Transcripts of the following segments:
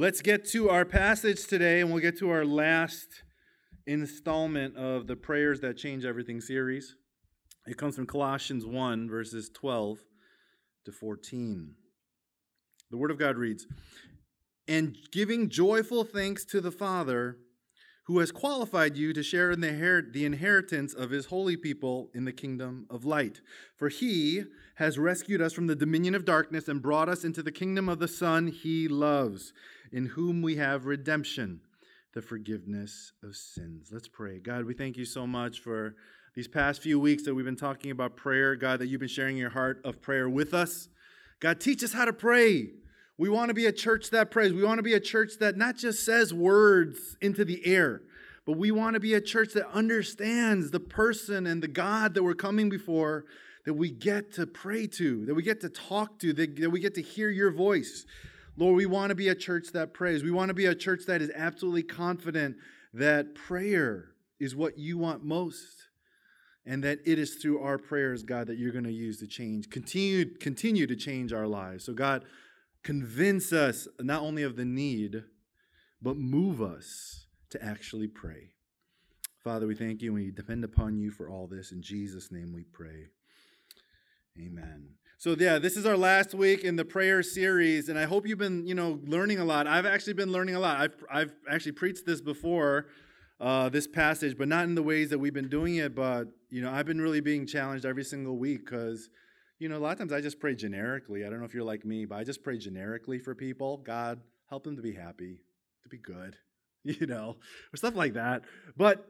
Let's get to our passage today, and we'll get to our last installment of the Prayers That Change Everything series. It comes from Colossians 1, verses 12 to 14. The Word of God reads And giving joyful thanks to the Father, who has qualified you to share in the inheritance of his holy people in the kingdom of light. For he has rescued us from the dominion of darkness and brought us into the kingdom of the Son he loves in whom we have redemption, the forgiveness of sins. Let's pray. God, we thank you so much for these past few weeks that we've been talking about prayer. God, that you've been sharing your heart of prayer with us. God, teach us how to pray. We want to be a church that prays. We want to be a church that not just says words into the air, but we want to be a church that understands the person and the God that we're coming before, that we get to pray to, that we get to talk to, that, we get to hear your voice. Lord, we want to be a church that prays. We want to be a church that is absolutely confident that prayer is what you want most. And that it is through our prayers, God, that you're going to use to change, continue, continue to change our lives. So, God, convince us not only of the need, but move us to actually pray. Father, we thank you and we depend upon you for all this. In Jesus' name we pray. Amen. So yeah, this is our last week in the prayer series, and I hope you've been, you know, learning a lot. I've actually been learning a lot. I've I've actually preached this before, uh, this passage, but not in the ways that we've been doing it. But you know, I've been really being challenged every single week because, you know, a lot of times I just pray generically. I don't know if you're like me, but I just pray generically for people. God, help them to be happy, to be good, you know, or stuff like that. But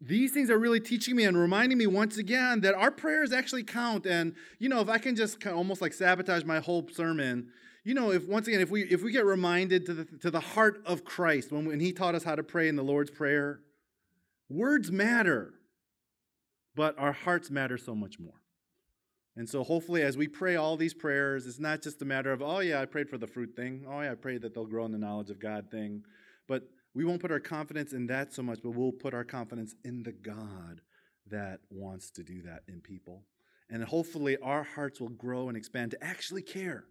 these things are really teaching me and reminding me once again that our prayers actually count. And, you know, if I can just kind of almost like sabotage my whole sermon, you know, if once again, if we if we get reminded to the to the heart of Christ when, when he taught us how to pray in the Lord's Prayer, words matter, but our hearts matter so much more. And so hopefully as we pray all these prayers, it's not just a matter of, oh yeah, I prayed for the fruit thing. Oh yeah, I prayed that they'll grow in the knowledge of God thing. But we won't put our confidence in that so much, but we'll put our confidence in the God that wants to do that in people. And hopefully, our hearts will grow and expand to actually care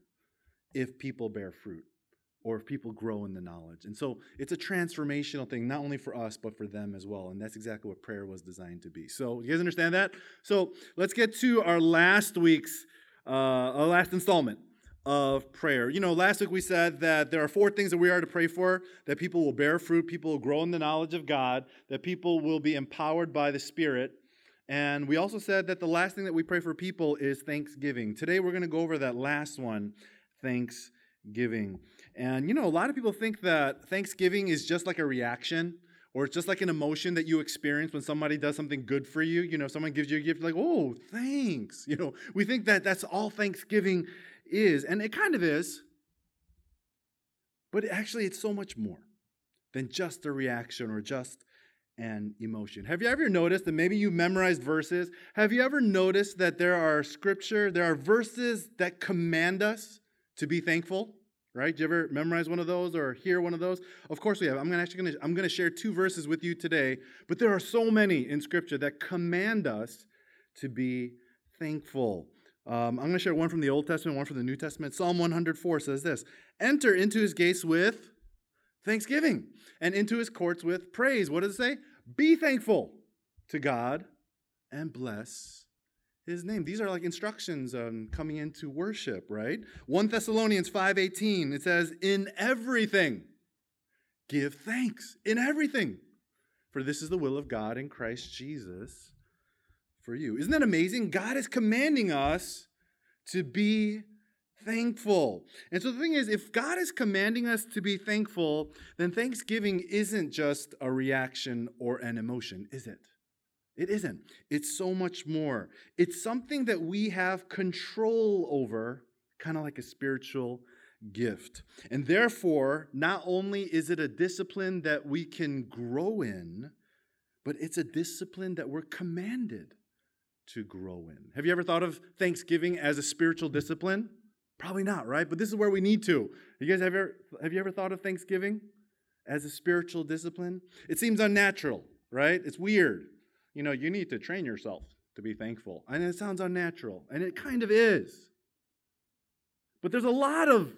if people bear fruit or if people grow in the knowledge. And so it's a transformational thing, not only for us, but for them as well. And that's exactly what prayer was designed to be. So, you guys understand that? So, let's get to our last week's, uh, our last installment of prayer. You know, last week we said that there are four things that we are to pray for that people will bear fruit, people will grow in the knowledge of God, that people will be empowered by the Spirit. And we also said that the last thing that we pray for people is thanksgiving. Today we're going to go over that last one, thanksgiving. And you know, a lot of people think that thanksgiving is just like a reaction or it's just like an emotion that you experience when somebody does something good for you. You know, someone gives you a gift, like, oh, thanks. You know, we think that that's all Thanksgiving is, and it kind of is, but actually it's so much more than just a reaction or just an emotion. Have you ever noticed that maybe you memorized verses? Have you ever noticed that there are scripture, there are verses that command us to be thankful? Right? Do you ever memorize one of those or hear one of those? Of course we have. I'm actually going to I'm to share two verses with you today, but there are so many in scripture that command us to be thankful. Um, I'm going to share one from the Old Testament, one from the New Testament. Psalm 104 says this Enter into his gates with thanksgiving and into his courts with praise. What does it say? Be thankful to God and bless his name. These are like instructions on coming into worship, right? 1 Thessalonians 5:18 it says in everything give thanks in everything for this is the will of God in Christ Jesus for you. Isn't that amazing? God is commanding us to be thankful. And so the thing is, if God is commanding us to be thankful, then thanksgiving isn't just a reaction or an emotion, is it? It isn't. It's so much more. It's something that we have control over, kind of like a spiritual gift. And therefore, not only is it a discipline that we can grow in, but it's a discipline that we're commanded to grow in. Have you ever thought of Thanksgiving as a spiritual discipline? Probably not, right? But this is where we need to. You guys have ever have you ever thought of Thanksgiving as a spiritual discipline? It seems unnatural, right? It's weird. You know, you need to train yourself to be thankful. And it sounds unnatural, and it kind of is. But there's a lot of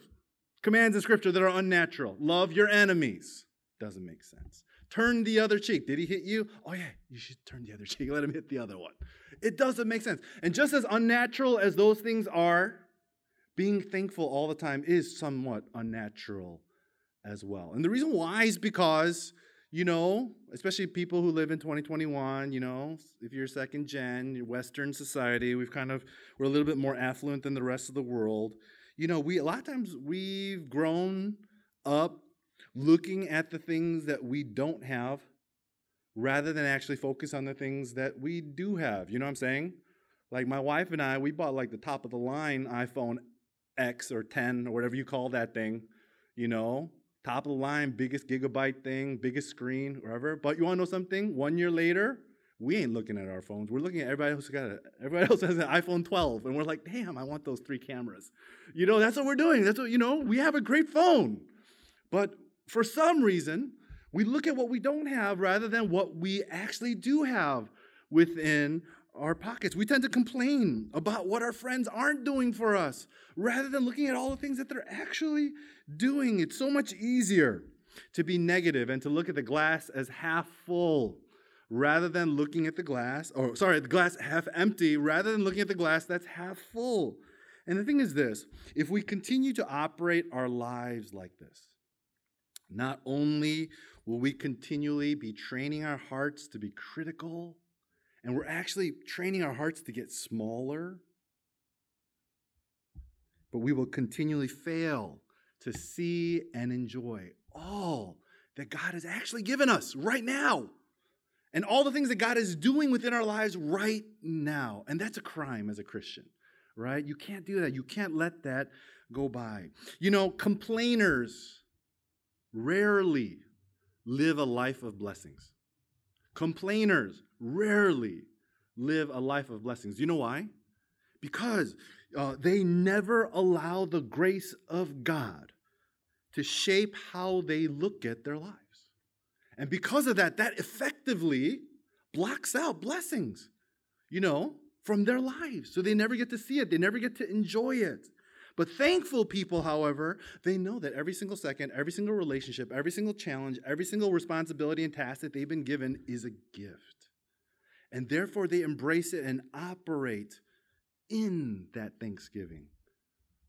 Commands in Scripture that are unnatural. Love your enemies. Doesn't make sense. Turn the other cheek. Did he hit you? Oh, yeah, you should turn the other cheek. Let him hit the other one. It doesn't make sense. And just as unnatural as those things are, being thankful all the time is somewhat unnatural as well. And the reason why is because, you know, especially people who live in 2021, you know, if you're second gen, Western society, we've kind of, we're a little bit more affluent than the rest of the world. You know, we, a lot of times we've grown up looking at the things that we don't have rather than actually focus on the things that we do have. You know what I'm saying? Like my wife and I, we bought like the top of the line iPhone X or 10 or whatever you call that thing, you know, top of the line, biggest gigabyte thing, biggest screen, whatever. But you want to know something? One year later, we ain't looking at our phones. We're looking at everybody else got a, everybody else has an iPhone 12, and we're like, damn, I want those three cameras. You know, that's what we're doing. That's what you know. We have a great phone, but for some reason, we look at what we don't have rather than what we actually do have within our pockets. We tend to complain about what our friends aren't doing for us rather than looking at all the things that they're actually doing. It's so much easier to be negative and to look at the glass as half full rather than looking at the glass, or sorry, the glass half empty rather than looking at the glass that's half full. And the thing is this if we continue to operate our lives like this, not only will we continually be training our hearts to be critical, and we're actually training our hearts to get smaller, but we will continually fail to see and enjoy all that God has actually given us right now. And all the things that God is doing within our lives right now. And that's a crime as a Christian, right? You can't do that. You can't let that go by. You know, complainers rarely live a life of blessings. Complainers rarely live a life of blessings. You know why? Because uh, they never allow the grace of God to shape how they look at their lives. And because of that, that effectively blocks out blessings, you know, from their lives. So they never get to see it, they never get to enjoy it. But thankful people, however, they know that every single second, every single relationship, every single challenge, every single responsibility and task that they've been given is a gift. And therefore, they embrace it and operate in that thanksgiving,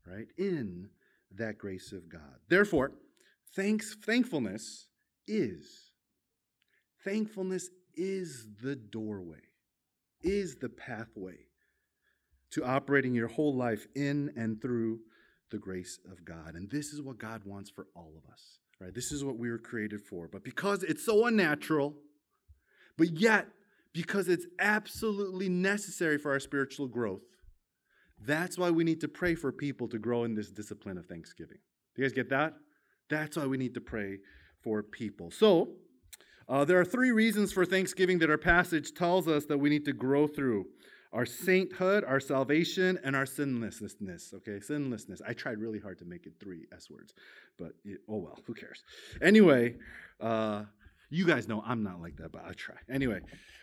right? In that grace of God. Therefore, thanks, thankfulness is, thankfulness is the doorway, is the pathway to operating your whole life in and through the grace of God. And this is what God wants for all of us, right? This is what we were created for. But because it's so unnatural, but yet because it's absolutely necessary for our spiritual growth, that's why we need to pray for people to grow in this discipline of thanksgiving. Do you guys get that? That's why we need to pray for people. So, uh, there are three reasons for thanksgiving that our passage tells us that we need to grow through our sainthood, our salvation, and our sinlessness. Okay, sinlessness. I tried really hard to make it three S words, but it, oh well, who cares? Anyway, uh, you guys know I'm not like that, but I try. Anyway,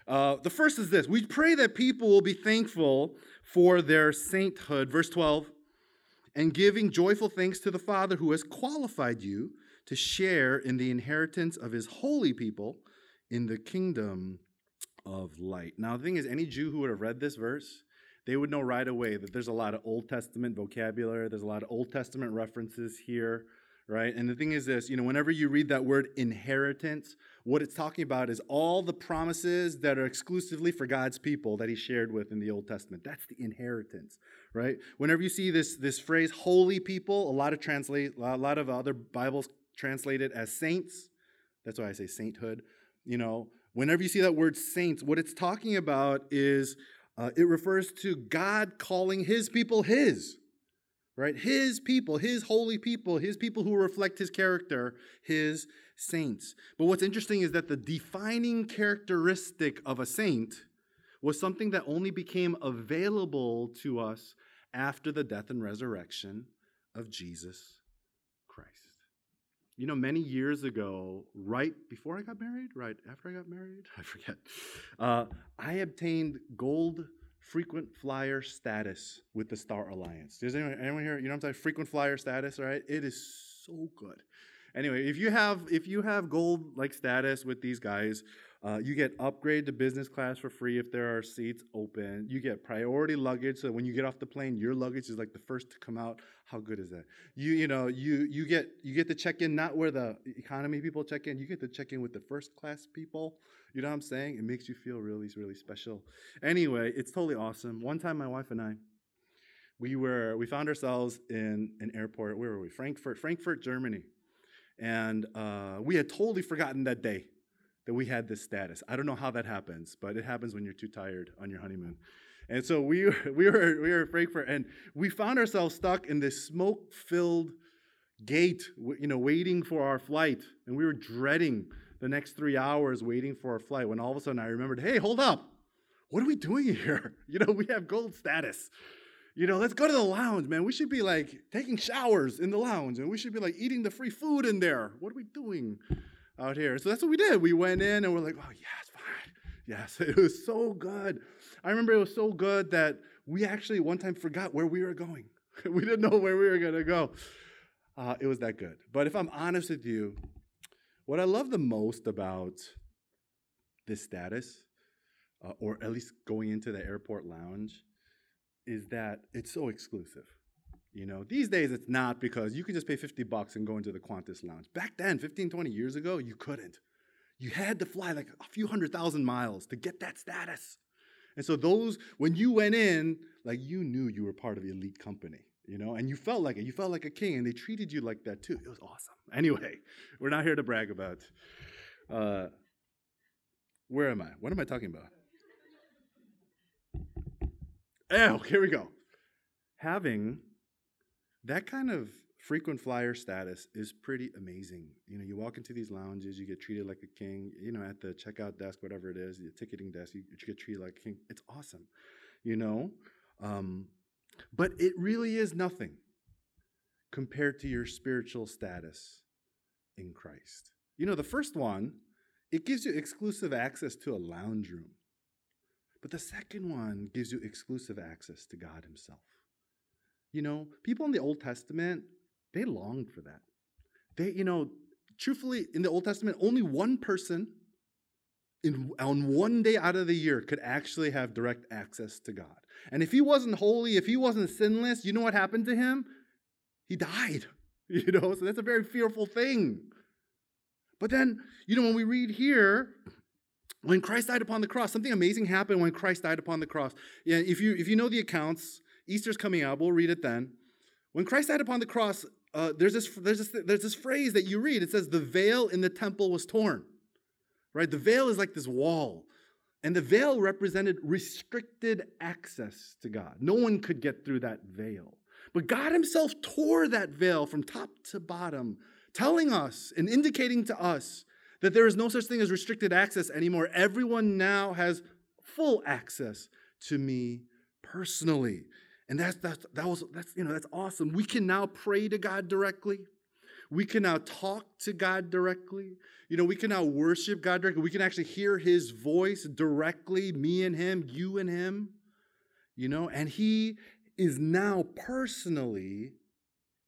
uh, the first is this we pray that people will be thankful for their sainthood. Verse 12, and giving joyful thanks to the Father who has qualified you to share in the inheritance of his holy people in the kingdom of light. Now, the thing is, any Jew who would have read this verse, they would know right away that there's a lot of Old Testament vocabulary, there's a lot of Old Testament references here, right? And the thing is this, you know, whenever you read that word inheritance, what it's talking about is all the promises that are exclusively for God's people that he shared with in the Old Testament. That's the inheritance, right? Whenever you see this this phrase holy people, a lot of translate a lot of other Bibles translate it as saints. That's why I say sainthood, you know. Whenever you see that word saints, what it's talking about is uh, it refers to God calling his people his, right? His people, his holy people, his people who reflect his character, his saints. But what's interesting is that the defining characteristic of a saint was something that only became available to us after the death and resurrection of Jesus Christ. you know, many years ago, right before I got married, right after I got married, I forget, uh, I obtained gold frequent flyer status with the Star Alliance. Does anyone, anyone here? You know what I'm saying? Frequent flyer status, right? It is so good. Anyway, if you have if you have gold like status with these guys, uh, you get upgrade to business class for free if there are seats open. You get priority luggage, so when you get off the plane, your luggage is like the first to come out. How good is that? You you know you you get you get to check in not where the economy people check in. You get to check in with the first class people. You know what I'm saying? It makes you feel really really special. Anyway, it's totally awesome. One time, my wife and I, we were we found ourselves in an airport. Where were we? Frankfurt, Frankfurt, Germany, and uh, we had totally forgotten that day that we had this status. I don't know how that happens, but it happens when you're too tired on your honeymoon. And so we, we, were, we were in Frankfurt, and we found ourselves stuck in this smoke-filled gate, you know, waiting for our flight. And we were dreading the next three hours waiting for our flight when all of a sudden I remembered, hey, hold up. What are we doing here? You know, we have gold status. You know, let's go to the lounge, man. We should be like taking showers in the lounge and we should be like eating the free food in there. What are we doing? out here. So that's what we did. We went in and we're like, oh, yes, fine. Yes, it was so good. I remember it was so good that we actually one time forgot where we were going. we didn't know where we were going to go. Uh, it was that good. But if I'm honest with you, what I love the most about this status, uh, or at least going into the airport lounge, is that it's so exclusive. You know, these days it's not because you can just pay 50 bucks and go into the Qantas lounge. Back then, 15, 20 years ago, you couldn't. You had to fly like a few hundred thousand miles to get that status. And so those, when you went in, like you knew you were part of the elite company, you know, and you felt like it. You felt like a king, and they treated you like that too. It was awesome. Anyway, we're not here to brag about. Uh, where am I? What am I talking about? Oh, here we go. Having that kind of frequent flyer status is pretty amazing. You know, you walk into these lounges, you get treated like a king. You know, at the checkout desk, whatever it is, the ticketing desk, you, you get treated like a king. It's awesome, you know. Um, but it really is nothing compared to your spiritual status in Christ. You know, the first one, it gives you exclusive access to a lounge room. But the second one gives you exclusive access to God Himself. You know, people in the Old Testament, they longed for that. They, you know, truthfully, in the Old Testament, only one person in, on one day out of the year could actually have direct access to God. And if he wasn't holy, if he wasn't sinless, you know what happened to him? He died. You know, so that's a very fearful thing. But then, you know, when we read here, when Christ died upon the cross, something amazing happened when Christ died upon the cross. Yeah, if you if you know the accounts, Easter's coming up. We'll read it then. When Christ died upon the cross, uh, there's, this, there's, this, there's this phrase that you read. It says, The veil in the temple was torn. Right? The veil is like this wall. And the veil represented restricted access to God. No one could get through that veil. But God Himself tore that veil from top to bottom, telling us and indicating to us that there is no such thing as restricted access anymore. Everyone now has full access to me personally. And that's, that's, that was, that's, you know, that's awesome. We can now pray to God directly. We can now talk to God directly. You know, we can now worship God directly. We can actually hear his voice directly, me and him, you and him. You know, and he is now personally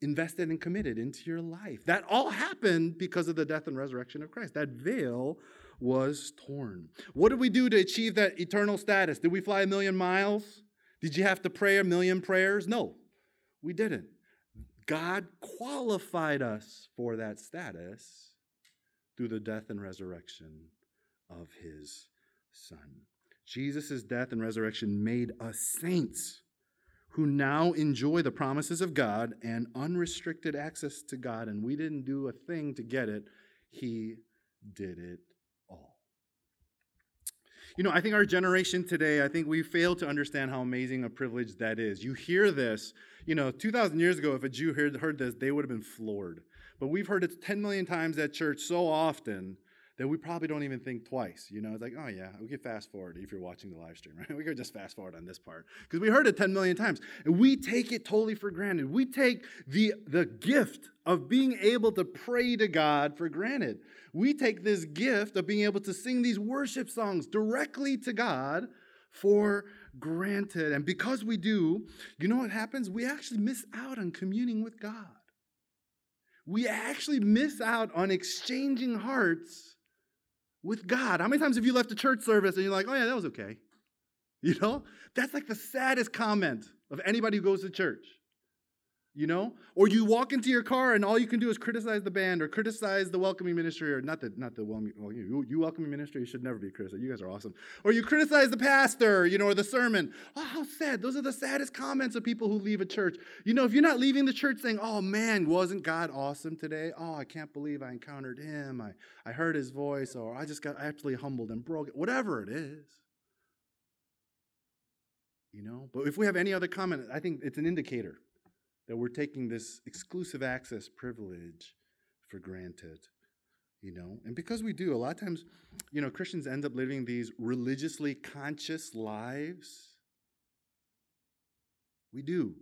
invested and committed into your life. That all happened because of the death and resurrection of Christ. That veil was torn. What did we do to achieve that eternal status? Did we fly a million miles? Did you have to pray a million prayers? No, we didn't. God qualified us for that status through the death and resurrection of his son. Jesus' death and resurrection made us saints who now enjoy the promises of God and unrestricted access to God. And we didn't do a thing to get it, He did it all. you know, I think our generation today, I think we fail to understand how amazing a privilege that is. You hear this, you know, 2,000 years ago, if a Jew heard, heard this, they would have been floored. But we've heard it 10 million times at church so often that we probably don't even think twice. You know, it's like, oh yeah, we could fast forward if you're watching the live stream, right? We could just fast forward on this part because we heard it 10 million times. And we take it totally for granted. We take the, the gift of being able to pray to God for granted. We take this gift of being able to sing these worship songs directly to God for granted. And because we do, you know what happens? We actually miss out on communing with God. We actually miss out on exchanging hearts with God. How many times have you left a church service and you're like, oh, yeah, that was okay? You know? That's like the saddest comment of anybody who goes to church you know? Or you walk into your car and all you can do is criticize the band or criticize the welcoming ministry or not the not the welcoming well, you, you welcoming ministry you should never be criticized. You guys are awesome. Or you criticize the pastor you know or the sermon. Oh how sad. Those are the saddest comments of people who leave a church. You know if you're not leaving the church saying oh man wasn't god awesome today? Oh i can't believe i encountered him. I, I heard his voice. Or i just got absolutely humbled and broken whatever it is. You know? But if we have any other comment i think it's an indicator that we're taking this exclusive access privilege for granted you know? And because we do a lot of times you know christians end up living these religiously conscious lives. We do.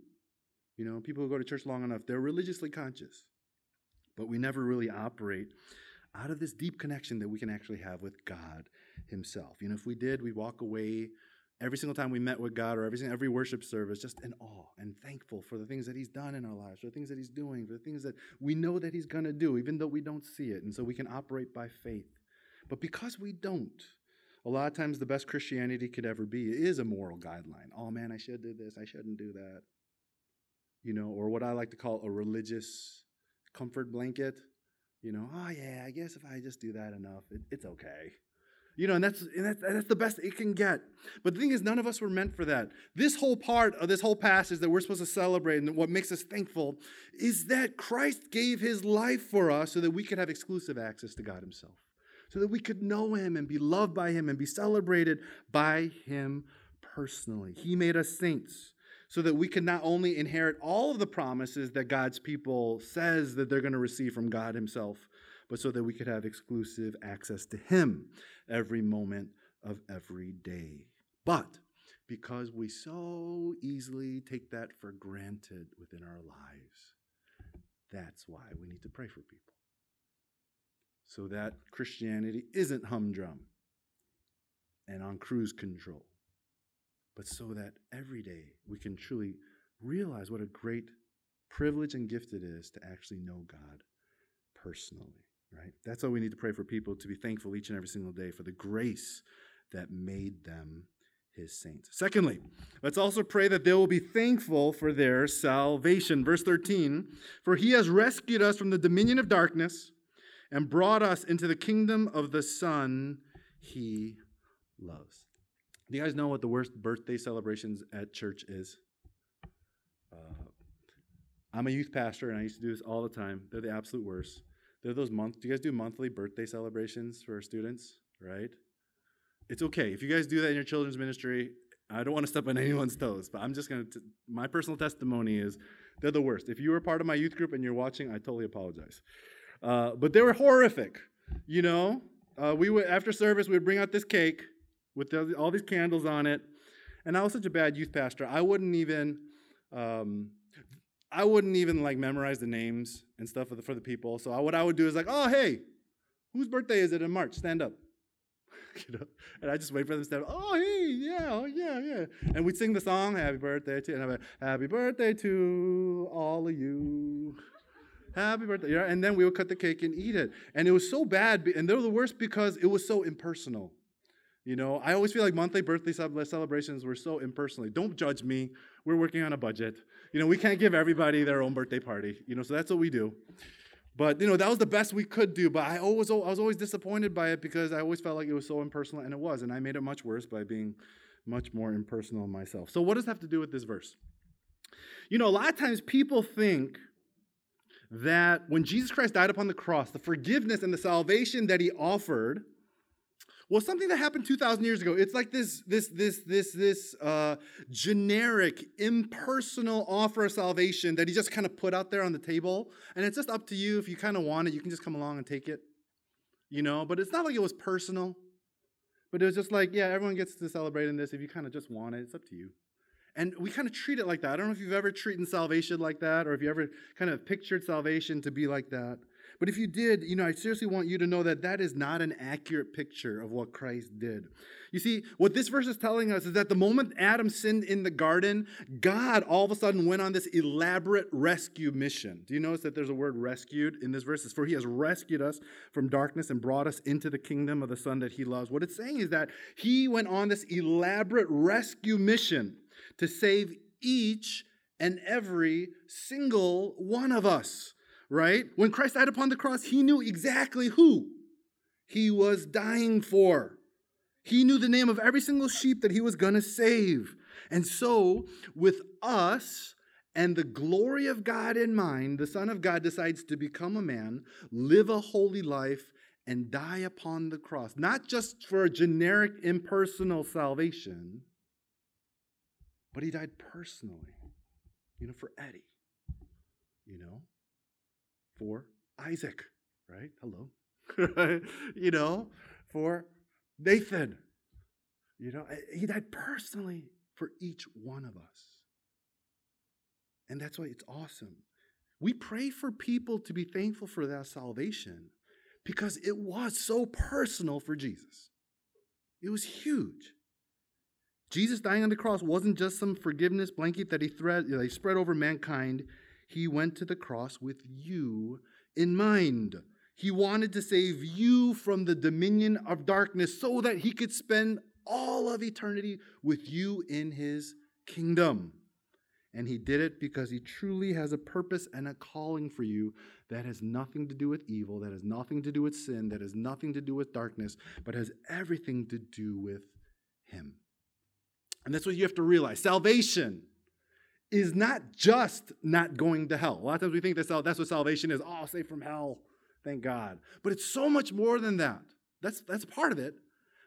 You know people who go to church long enough they're religiously conscious. But we never really operate out of this deep connection that we can actually have with god himself. You know if we did we walk away every single time we met with God or every, every worship service, just in awe and thankful for the things that He's done in our lives, for the things that He's doing, for the things that we know that He's going to do, even though we don't see it. And so we can operate by faith. But because we don't, a lot of times the best Christianity could ever be is a moral guideline. Oh man, I should do this, I shouldn't do that. You know, or what I like to call a religious comfort blanket. You know, oh yeah, I guess if I just do that enough, it, it's okay. You know, and that's, and that's, that's the best it can get. But the thing is, none of us were meant for that. This whole part of this whole passage that we're supposed to celebrate and what makes us thankful is that Christ gave his life for us so that we could have exclusive access to God himself, so that we could know him and be loved by him and be celebrated by him personally. He made us saints so that we could not only inherit all of the promises that God's people says that they're going to receive from God himself, but so that we could have exclusive access to Him every moment of every day. But because we so easily take that for granted within our lives, that's why we need to pray for people. So that Christianity isn't humdrum and on cruise control, but so that every day we can truly realize what a great privilege and gift it is to actually know God personally right? That's all we need to pray for people to be thankful each and every single day for the grace that made them his saints. Secondly, let's also pray that they will be thankful for their salvation. Verse 13 For he has rescued us from the dominion of darkness and brought us into the kingdom of the Son he loves. Do you guys know what the worst birthday celebrations at church is? Uh, I'm a youth pastor and I used to do this all the time. They're the absolute worst. They're those month. Do you guys do monthly birthday celebrations for students? Right? It's okay if you guys do that in your children's ministry. I don't want to step on anyone's toes, but I'm just gonna. T- my personal testimony is they're the worst. If you were part of my youth group and you're watching, I totally apologize. Uh, but they were horrific. You know, uh, we would after service we would bring out this cake with the, all these candles on it, and I was such a bad youth pastor. I wouldn't even. Um, I wouldn't even like memorize the names and stuff for the, for the people. So I, what I would do is like, oh, hey, whose birthday is it in March? Stand up. you know? And I just wait for them to stand up. Oh, hey, yeah, oh, yeah, yeah. And we'd sing the song, Happy Birthday to, and I'm like, Happy Birthday to all of you. Happy birthday. Yeah, and then we would cut the cake and eat it. And it was so bad, and they were the worst because it was so impersonal. You know, I always feel like monthly birthday celebrations were so impersonal. Don't judge me. We're working on a budget. You know, we can't give everybody their own birthday party. You know, so that's what we do. But you know, that was the best we could do. But I always, I was always disappointed by it because I always felt like it was so impersonal, and it was. And I made it much worse by being much more impersonal myself. So, what does that have to do with this verse? You know, a lot of times people think that when Jesus Christ died upon the cross, the forgiveness and the salvation that he offered well, something that happened 2,000 years ago. It's like this, this, this, this, this uh, generic, impersonal offer of salvation that he just kind of put out there on the table. And it's just up to you. If you kind of want it, you can just come along and take it. You know, but it's not like it was personal. But it was just like, yeah, everyone gets to celebrate in this. If you kind of just want it, it's up to you. And we kind of treat it like that. I don't know if you've ever treated salvation like that or if you ever kind of pictured salvation to be like that. But if you did, you know, I seriously want you to know that that is not an accurate picture of what Christ did. You see, what this verse is telling us is that the moment Adam sinned in the garden, God all of a sudden went on this elaborate rescue mission. Do you notice that there's a word rescued in this verse? It's for he has rescued us from darkness and brought us into the kingdom of the Son that he loves. What it's saying is that he went on this elaborate rescue mission to save each and every single one of us, right? When Christ died upon the cross, he knew exactly who he was dying for. He knew the name of every single sheep that he was going to save. And so, with us and the glory of God in mind, the Son of God decides to become a man, live a holy life, and die upon the cross. Not just for a generic, impersonal salvation, but he died personally. You know, for Eddie. You know, for Isaac, right? Hello. you know, for Nathan. You know, eh, he died personally for each one of us. And that's why it's awesome. We pray for people to be thankful for that salvation because it was so personal for Jesus. It was huge. Jesus dying on the cross wasn't just some forgiveness blanket that he, thread, that he spread over mankind. He went to the cross with you in mind. He wanted to save you from the dominion of darkness so that he could spend all of eternity with you in his kingdom. And he did it because he truly has a purpose and a calling for you that has nothing to do with evil, that has nothing to do with sin, that has nothing to do with darkness, but has everything to do with him. And that's what you have to realize. Salvation is not just not going to hell. A lot of times we think that's, what salvation is. Oh, saved from hell. Thank God. But it's so much more than that. That's, that's part of it.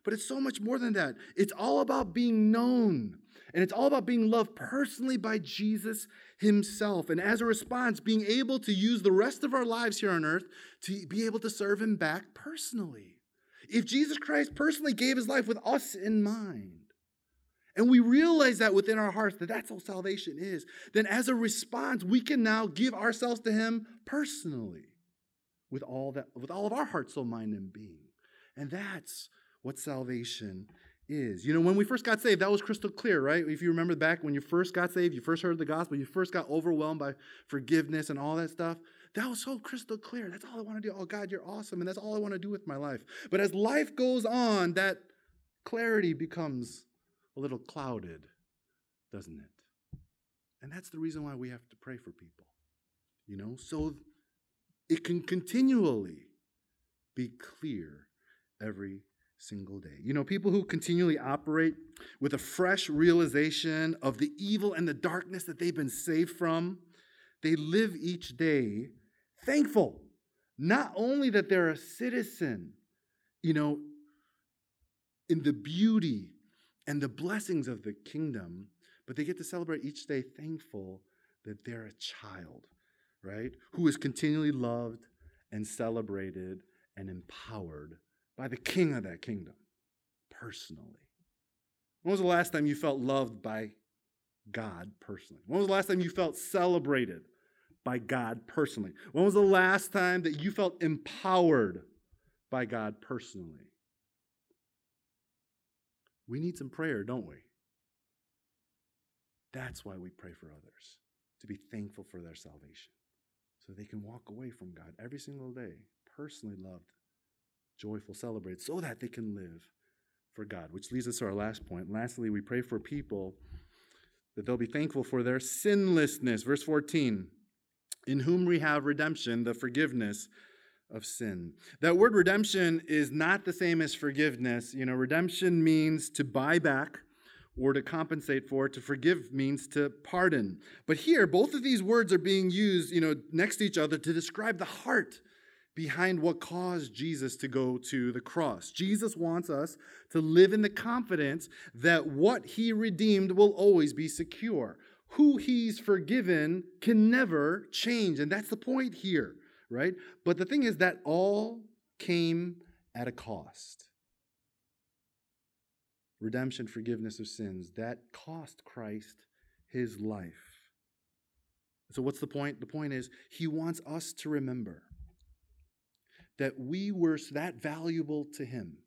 But it's so much more than that. It's all about being known. And it's all about being loved personally by Jesus himself. And as a response, being able to use the rest of our lives here on earth to be able to serve him back personally. If Jesus Christ personally gave his life with us in mind, and we realize that within our hearts that that's all salvation is, then as a response, we can now give ourselves to him personally with all that with all of our heart, soul, mind, and being. And that's what salvation is. You know, when we first got saved, that was crystal clear, right? If you remember back when you first got saved, you first heard the gospel, you first got overwhelmed by forgiveness and all that stuff. That was so crystal clear. That's all I want to do. Oh, God, you're awesome. And that's all I want to do with my life. But as life goes on, that clarity becomes a little clouded, doesn't it? And that's the reason why we have to pray for people, you know, so it can continually be clear every single day. You know, people who continually operate with a fresh realization of the evil and the darkness that they've been saved from, they live each day thankful. Not only that they're a citizen, you know, in the beauty and the blessings of the kingdom, but they get to celebrate each day thankful that they're a child right? Who is continually loved and celebrated and empowered by the king of that kingdom personally. When was the last time you felt loved by God personally? When was the last time you felt celebrated by God personally? When was the last time that you felt empowered by God personally? We need some prayer, don't we? That's why we pray for others, to be thankful for their salvation so they can walk away from God every single day, personally loved, joyful, celebrated, so that they can live for God. Which leads us to our last point. Lastly, we pray for people that they'll be thankful for their sinlessness. Verse 14 In whom we have redemption, the forgiveness of sin. That word redemption is not the same as forgiveness. You know, redemption means to buy back or to compensate for. To forgive means to pardon. But here, both of these words are being used, you know, next to each other to describe the heart behind what caused Jesus to go to the cross. Jesus wants us to live in the confidence that what he redeemed will always be secure. Who he's forgiven can never change. And that's the point here, right? But the thing is that all came at a cost redemption, forgiveness of sins. That cost Christ his life. So, what's the point? The point is, he wants us to remember that we were that valuable to him,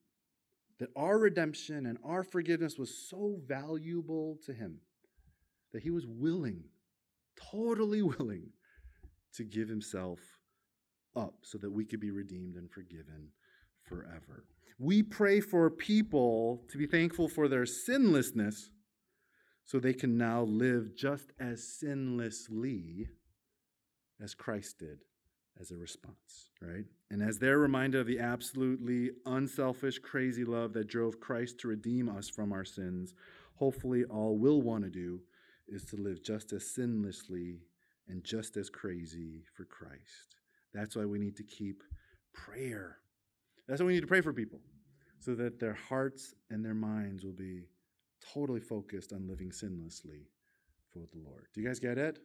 that our redemption and our forgiveness was so valuable to him that he was willing, totally willing, to give himself up so that we could be redeemed and forgiven forever. We pray for people to be thankful for their sinlessness so they can now live just as sinlessly as Christ did as a response, right? And as they're reminded of the absolutely unselfish, crazy love that drove Christ to redeem us from our sins, hopefully all we'll want to do is to live just as sinlessly and just as crazy for Christ. That's why we need to keep prayer. That's why we need to pray for people so that their hearts and their minds will be totally focused on living sinlessly for the Lord. Do you guys get it?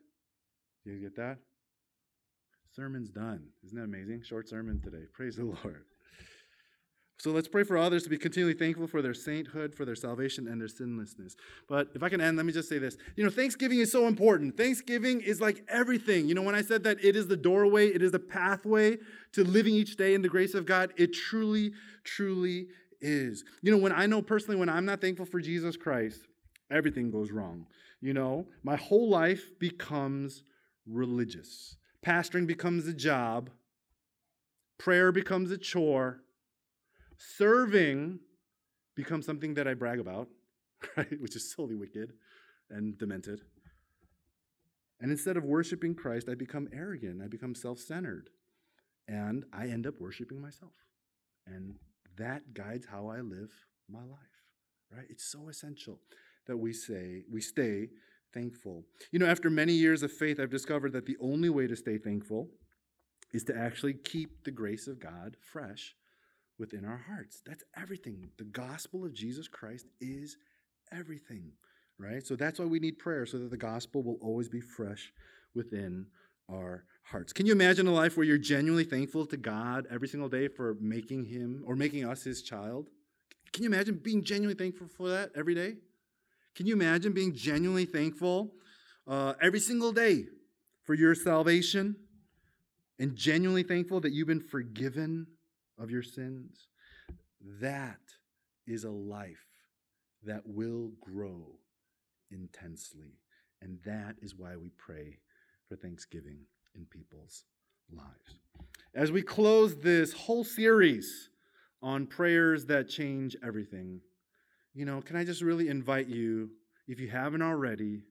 Do you get that? Sermon's done. Isn't that amazing? Short sermon today. Praise the Lord. So let's pray for others to be continually thankful for their sainthood, for their salvation, and their sinlessness. But if I can end, let me just say this. You know, Thanksgiving is so important. Thanksgiving is like everything. You know, when I said that it is the doorway, it is the pathway to living each day in the grace of God, it truly, truly is. You know, when I know personally, when I'm not thankful for Jesus Christ, everything goes wrong. You know, my whole life becomes religious. Pastoring becomes a job, prayer becomes a chore Serving becomes something that I brag about, right? Which is totally wicked and demented. And instead of worshiping Christ, I become arrogant. I become self centered. And I end up worshiping myself. And that guides how I live my life, right? It's so essential that we say, we stay thankful. You know, after many years of faith, I've discovered that the only way to stay thankful is to actually keep the grace of God fresh within our hearts. That's everything. The gospel of Jesus Christ is everything, right? So that's why we need prayer, so that the gospel will always be fresh within our hearts. Can you imagine a life where you're genuinely thankful to God every single day for making him or making us his child? Can you imagine being genuinely thankful for that every day? Can you imagine being genuinely thankful uh, every single day for your salvation and genuinely thankful that you've been forgiven of your sins. That is a life that will grow intensely. And that is why we pray for Thanksgiving in people's lives. As we close this whole series on prayers that change everything, you know, can I just really invite you, if you haven't already,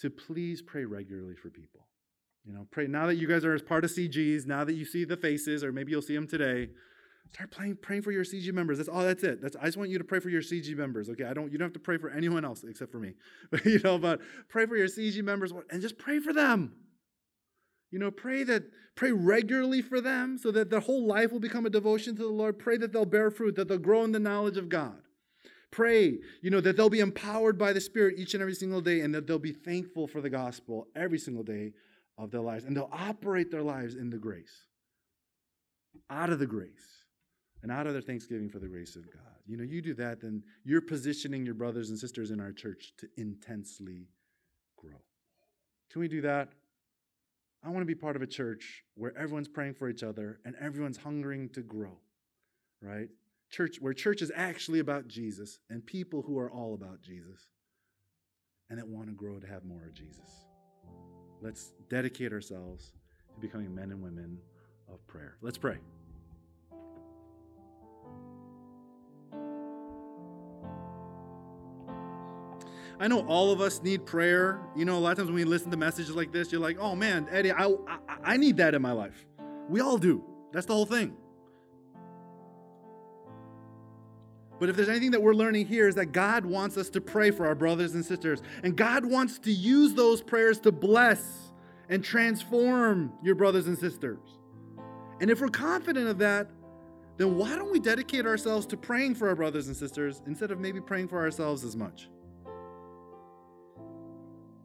to please pray regularly for people. You know, pray now that you guys are as part of CGs, now that you see the faces, or maybe you'll see them today, Start praying, praying for your CG members. That's all. That's it. That's, I just want you to pray for your CG members. Okay, I don't. You don't have to pray for anyone else except for me. you know, but pray for your CG members and just pray for them. You know, pray that pray regularly for them so that their whole life will become a devotion to the Lord. Pray that they'll bear fruit, that they'll grow in the knowledge of God. Pray, you know, that they'll be empowered by the Spirit each and every single day and that they'll be thankful for the gospel every single day of their lives and they'll operate their lives in the grace. Out of the grace and out of their thanksgiving for the grace of God. You know, you do that, then you're positioning your brothers and sisters in our church to intensely grow. Can we do that? I want to be part of a church where everyone's praying for each other and everyone's hungering to grow, right? Church where church is actually about Jesus and people who are all about Jesus and that want to grow to have more of Jesus. Let's dedicate ourselves to becoming men and women of prayer. Let's pray. I know all of us need prayer. You know, a lot of times when we listen to messages like this, you're like, oh man, Eddie, I, I, I need that in my life. We all do. That's the whole thing. But if there's anything that we're learning here is that God wants us to pray for our brothers and sisters. And God wants to use those prayers to bless and transform your brothers and sisters. And if we're confident of that, then why don't we dedicate ourselves to praying for our brothers and sisters instead of maybe praying for ourselves as much?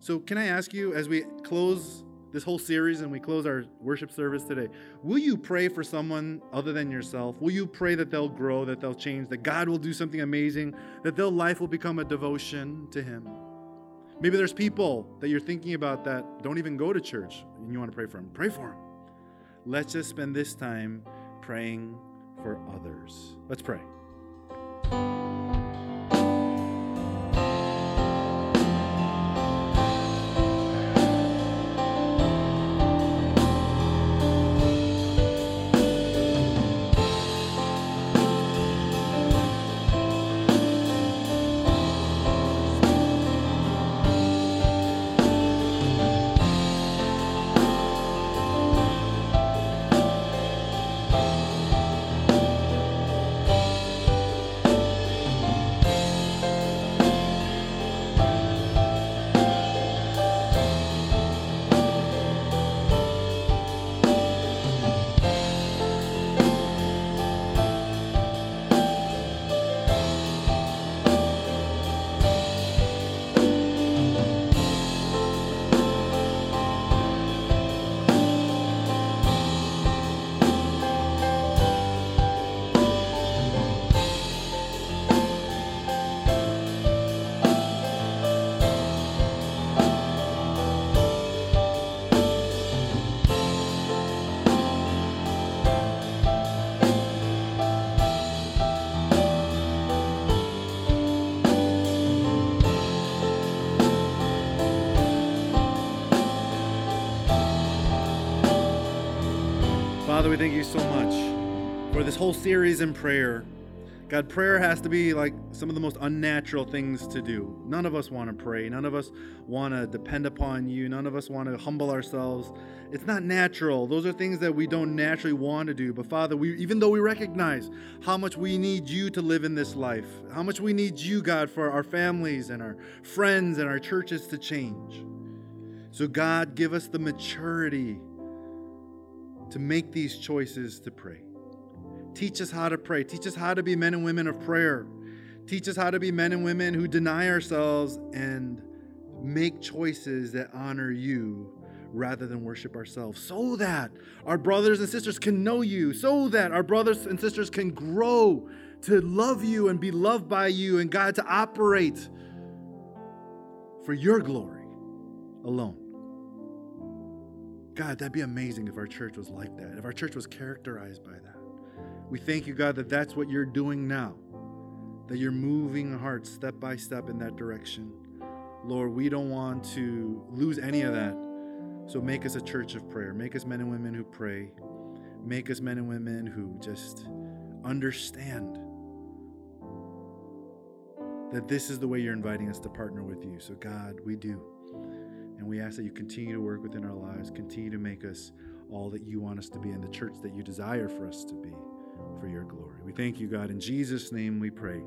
So, can I ask you, as we close this whole series and we close our worship service today, will you pray for someone other than yourself? Will you pray that they'll grow, that they'll change, that God will do something amazing, that their life will become a devotion to Him? Maybe there's people that you're thinking about that don't even go to church and you want to pray for them. Pray for them. Let's just spend this time praying for others. Let's pray. We thank you so much for this whole series in prayer. God, prayer has to be like some of the most unnatural things to do. None of us want to pray. None of us want to depend upon you. None of us want to humble ourselves. It's not natural. Those are things that we don't naturally want to do. But Father, we even though we recognize how much we need you to live in this life, how much we need you, God, for our families and our friends and our churches to change. So God, give us the maturity to make these choices to pray. Teach us how to pray. Teach us how to be men and women of prayer. Teach us how to be men and women who deny ourselves and make choices that honor you rather than worship ourselves, so that our brothers and sisters can know you, so that our brothers and sisters can grow to love you and be loved by you, and God to operate for your glory alone. God, that'd be amazing if our church was like that, if our church was characterized by that. We thank you, God, that that's what you're doing now, that you're moving hearts step by step in that direction. Lord, we don't want to lose any of that. So make us a church of prayer. Make us men and women who pray. Make us men and women who just understand that this is the way you're inviting us to partner with you. So, God, we do. And we ask that you continue to work within our lives, continue to make us all that you want us to be and the church that you desire for us to be for your glory. We thank you, God. In Jesus' name we pray.